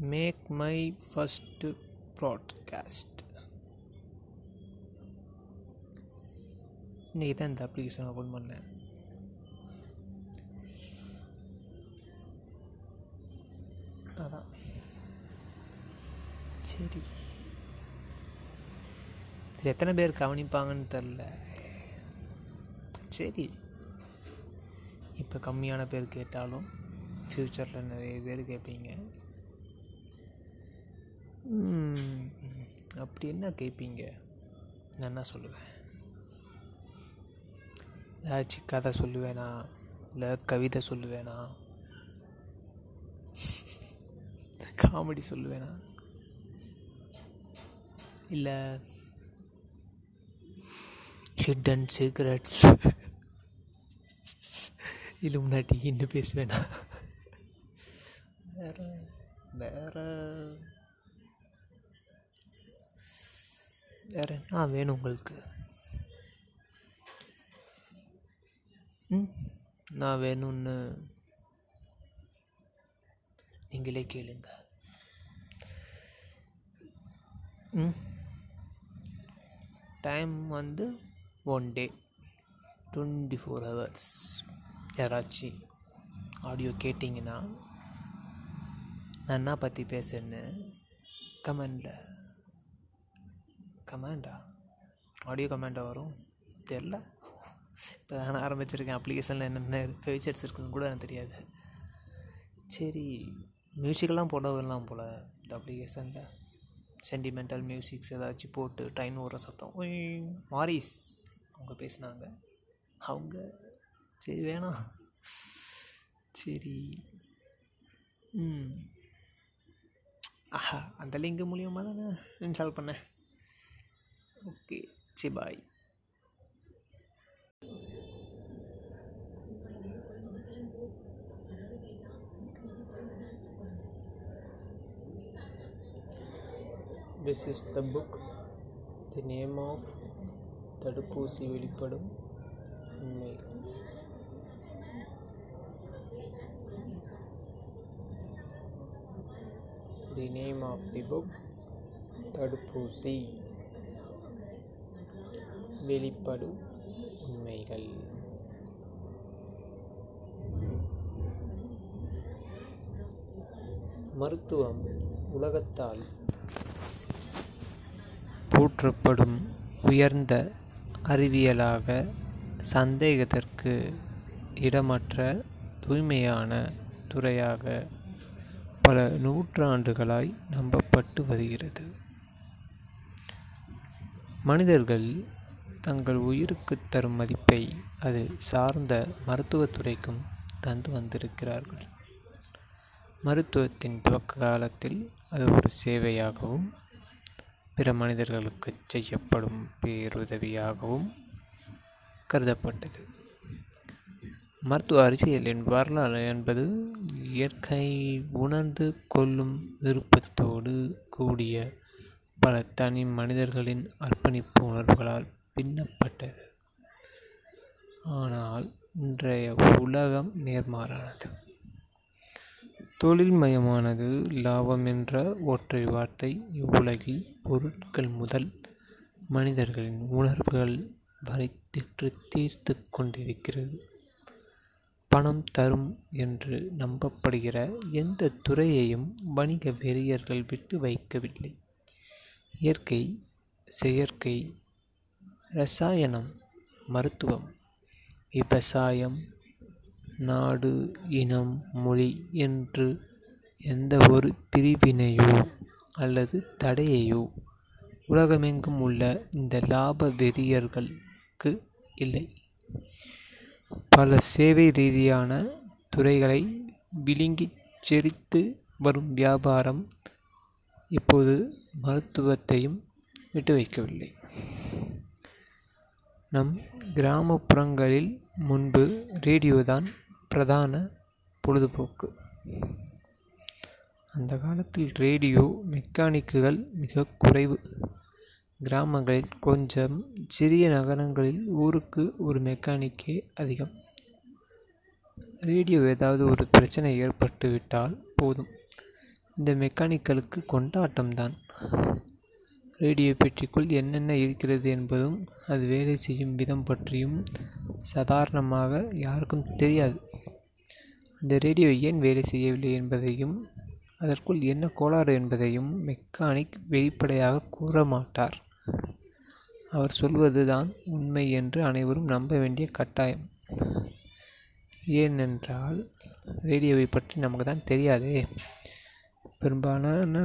Make my first broadcast இன்றைக்கி தான் இந்த அப்ளிகேஷன் ஓப்பன் பண்ணேன் அதான். சரி. இது எத்தனை பேர் கவனிப்பாங்கன்னு தெரில. சரி. இப்போ கம்மியான பேர் கேட்டாலும் ஃப்யூச்சரில் நிறைய பேர் கேட்பீங்க அப்படி என்ன கேட்பீங்க நான் என்ன சொல்லுவேன்? ஏதாச்சும் கதை சொல்லுவேனா? இல்லை கவிதை சொல்லுவேனா? காமெடி சொல்லுவேனா? இல்லை ஹிடன் சீக்ரெட்ஸ் இலுமினாட்டி இன்னும் பேசுவேனா? வேற வேற. வேறு என்ன வேணும் உங்களுக்கு? ம் நான் வேணும்னு? நீங்களே கேளுங்க. ம். டைம் வந்து one day twenty four hours யாராச்சும் ஆடியோ கேட்டிங்கன்னா நான் என்ன பற்றி பேசுன்னு கமெண்டில் கமாண்டா? ஆடியோ கமாண்டா வரும்? தெரில இப்போ நான் ஆரம்பிச்சிருக்கேன். அப்ளிகேஷனில் என்னென்ன ஃபீச்சர்ஸ் இருக்குன்னு கூட எனக்கு தெரியாது. சரி மியூசிக்கெல்லாம் போட வரலாம் போல் இந்த அப்ளிகேஷனில் சென்டிமெண்டல் மியூசிக்ஸ் ஏதாச்சும் போட்டு ட்ரெயின் ஓடுற சத்தம். ஒய், மாரிஸ் அவங்க பேசினாங்க. அவங்க சரி வேணாம். சரி. ம். ஆஹா அந்த லிங்க் மூலியமாக தானே இன்ஸ்டால் பண்ணேன். ஓகே சரி பாய் This is the book. The name of தடுப்பூசி வெளிப்படும் உண்மை The name of the book தடுப்பூசி வெளிப்படும் உண்மைகள். மருத்துவம் உலகத்தால் போற்றப்படும் உயர்ந்த அறிவியலாக சந்தேகத்திற்கு இடமற்ற தூய்மையான துறையாக பல நூற்றாண்டுகளாய் நம்பப்பட்டு வருகிறது. மனிதர்கள் தங்கள் உயிருக்கு தரும் மதிப்பை அது சார்ந்த மருத்துவத்துறைக்கும் தந்து வந்திருக்கிறார்கள். மருத்துவத்தின் துவக்க காலத்தில் அது ஒரு சேவையாகவும் பிற மனிதர்களுக்கு செய்யப்படும் பேருதவியாகவும் கருதப்பட்டது. மருத்துவ அறிவியலின் வரலாறு என்பது இயற்கை உணர்ந்து கொள்ளும் விருப்பத்தோடு கூடிய பல தனி மனிதர்களின் அர்ப்பணிப்பு உணர்வுகளால் பின்னப்பட்டது ஆனால் இன்றைய உலகம் நேர்மாறானது. தொழில்மயமானது லாபம் என்ற ஒற்றை வார்த்தை இவ்வுலகில் பொருட்கள் முதல் மனிதர்களின் உணர்வுகள் வரை திற்று தீர்த்து கொண்டிருக்கிறது. பணம் தரும் என்று நம்பப்படுகிற எந்த துறையையும் வணிக வெறியர்கள் விட்டு வைக்கவில்லை. இயற்கை செயற்கை ரசாயனம் மருத்துவம் விவசாயம் நாடு இனம் மொழி என்று எந்த ஒரு பிரிவினையோ அல்லது தடையையோ உலகமெங்கும் உள்ள இந்த லாப வெறியர்களுக்கு இல்லை. பல சேவை ரீதியான துறைகளை விழுங்கிச் செறித்து வரும் வியாபாரம் இப்போது மருத்துவத்தையும் விட்டு வைக்கவில்லை. நம் கிராமப்புறங்களில் முன்பு ரேடியோ தான் பிரதான பொழுதுபோக்கு. அந்த காலத்தில் ரேடியோ மெக்கானிக்குகள் மிக குறைவு. கிராமங்களில் கொஞ்சம் சிறிய நகரங்களில் ஊருக்கு ஒரு மெக்கானிக்கே அதிகம். ரேடியோ ஏதாவது ஒரு பிரச்சனை ஏற்பட்டு விட்டால் போதும். இந்த மெக்கானிக்களுக்கு கொண்டாட்டம்தான் ரேடியோ பெட்டிக்குள் என்னென்ன இருக்கிறது என்பதும் அது வேலை செய்யும் விதம் பற்றியும் சாதாரணமாக யாருக்கும் தெரியாது. அந்த ரேடியோ ஏன் வேலை செய்யவில்லை என்பதையும் அதற்குள் என்ன கோளாறு என்பதையும் மெக்கானிக் வெளிப்படையாக கூற மாட்டார். அவர் சொல்வது தான் உண்மை என்று அனைவரும் நம்ப வேண்டிய கட்டாயம். ஏனென்றால் ரேடியோவை பற்றி நமக்கு தான் தெரியாதே. பெரும்பாலான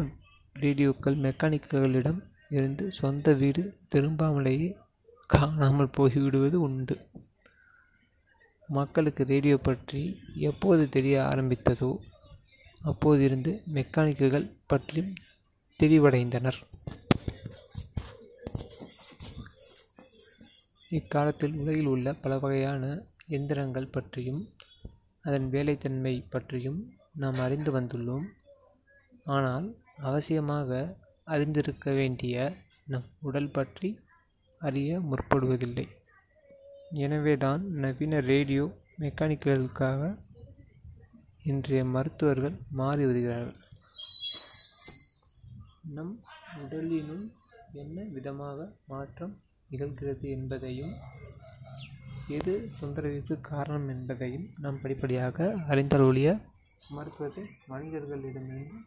ரேடியோக்கள் மெக்கானிக்குகளிடம் இருந்து சொந்த வீடு திரும்பாமலேயே காணாமல் போய்விடுவது உண்டு. மக்களுக்கு ரேடியோ பற்றி எப்போது தெரிய ஆரம்பித்ததோ அப்போதிருந்து மெக்கானிக்குகள் பற்றியும் தெளிவடைந்தனர். இக்காலத்தில் உலகில் உள்ள பல வகையான எந்திரங்கள் பற்றியும் அதன் வேலைத்தன்மை பற்றியும் நாம் அறிந்து வந்துள்ளோம். ஆனால் அவசியமாக அறிந்திருக்க வேண்டிய நம் உடல் பற்றி அறிய முற்படுவதில்லை. எனவேதான் நவீன ரேடியோ மெக்கானிக்குகளுக்காக இன்றைய மருத்துவர்கள் மாறி வருகிறார்கள். நம் உடலினுள் என்ன விதமாக மாற்றம் நிகழ்கிறது என்பதையும் எது தொந்தரவிற்கு காரணம் என்பதையும் நாம் படிப்படியாக அறிந்தால் ஒழிய மருத்துவத்தை மனிதர்களிடமிருந்து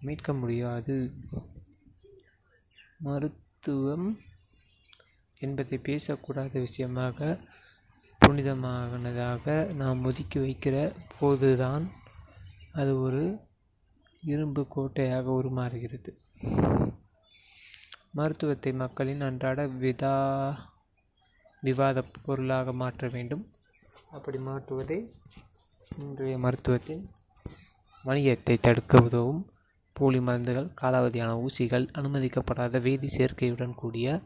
மீட்க முடியாது. மருத்துவம் என்பதை பேசக்கூடாத விஷயமாக புனிதமானதாக நாம் ஒதுக்கி வைக்கிற போதுதான் அது ஒரு இரும்பு கோட்டையாக உருமாறுகிறது. மருத்துவத்தை மக்களின் அன்றாட விதா விவாத பொருளாக மாற்ற வேண்டும். அப்படி மாற்றுவதே இன்றைய மருத்துவத்தின் வணிகத்தை தடுக்க உதவும். போலி மருந்துகள் காலாவதியான ஊசிகள் அனுமதிக்கப்படாத வேதி சேர்க்கையுடன் கூடிய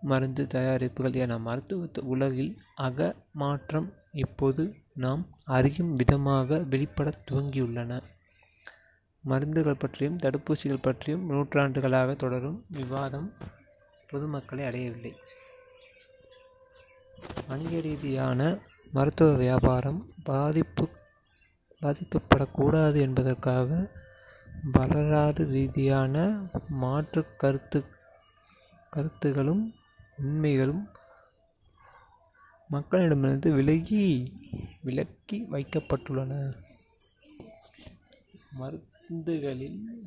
மருந்து தயாரிப்புகள் என மருத்துவ உலகில் அக மாற்றம் இப்போது நாம் அறியும் விதமாக வெளிப்படத் துவங்கியுள்ளன. மருந்துகள் பற்றியும் தடுப்பூசிகள் பற்றியும் நூற்றாண்டுகளாக தொடரும் விவாதம் பொதுமக்களை அடையவில்லை. வணிக ரீதியான மருத்துவ வியாபாரம் பாதிப்பு பாதிக்கப்படக்கூடாது என்பதற்காக வரலாறு ரீதியான மாற்று கருத்து கருத்துகளும் உண்மைகளும் மக்களிடமிருந்து விலகி விலக்கி வைக்கப்பட்டுள்ளன. மருந்துகளில்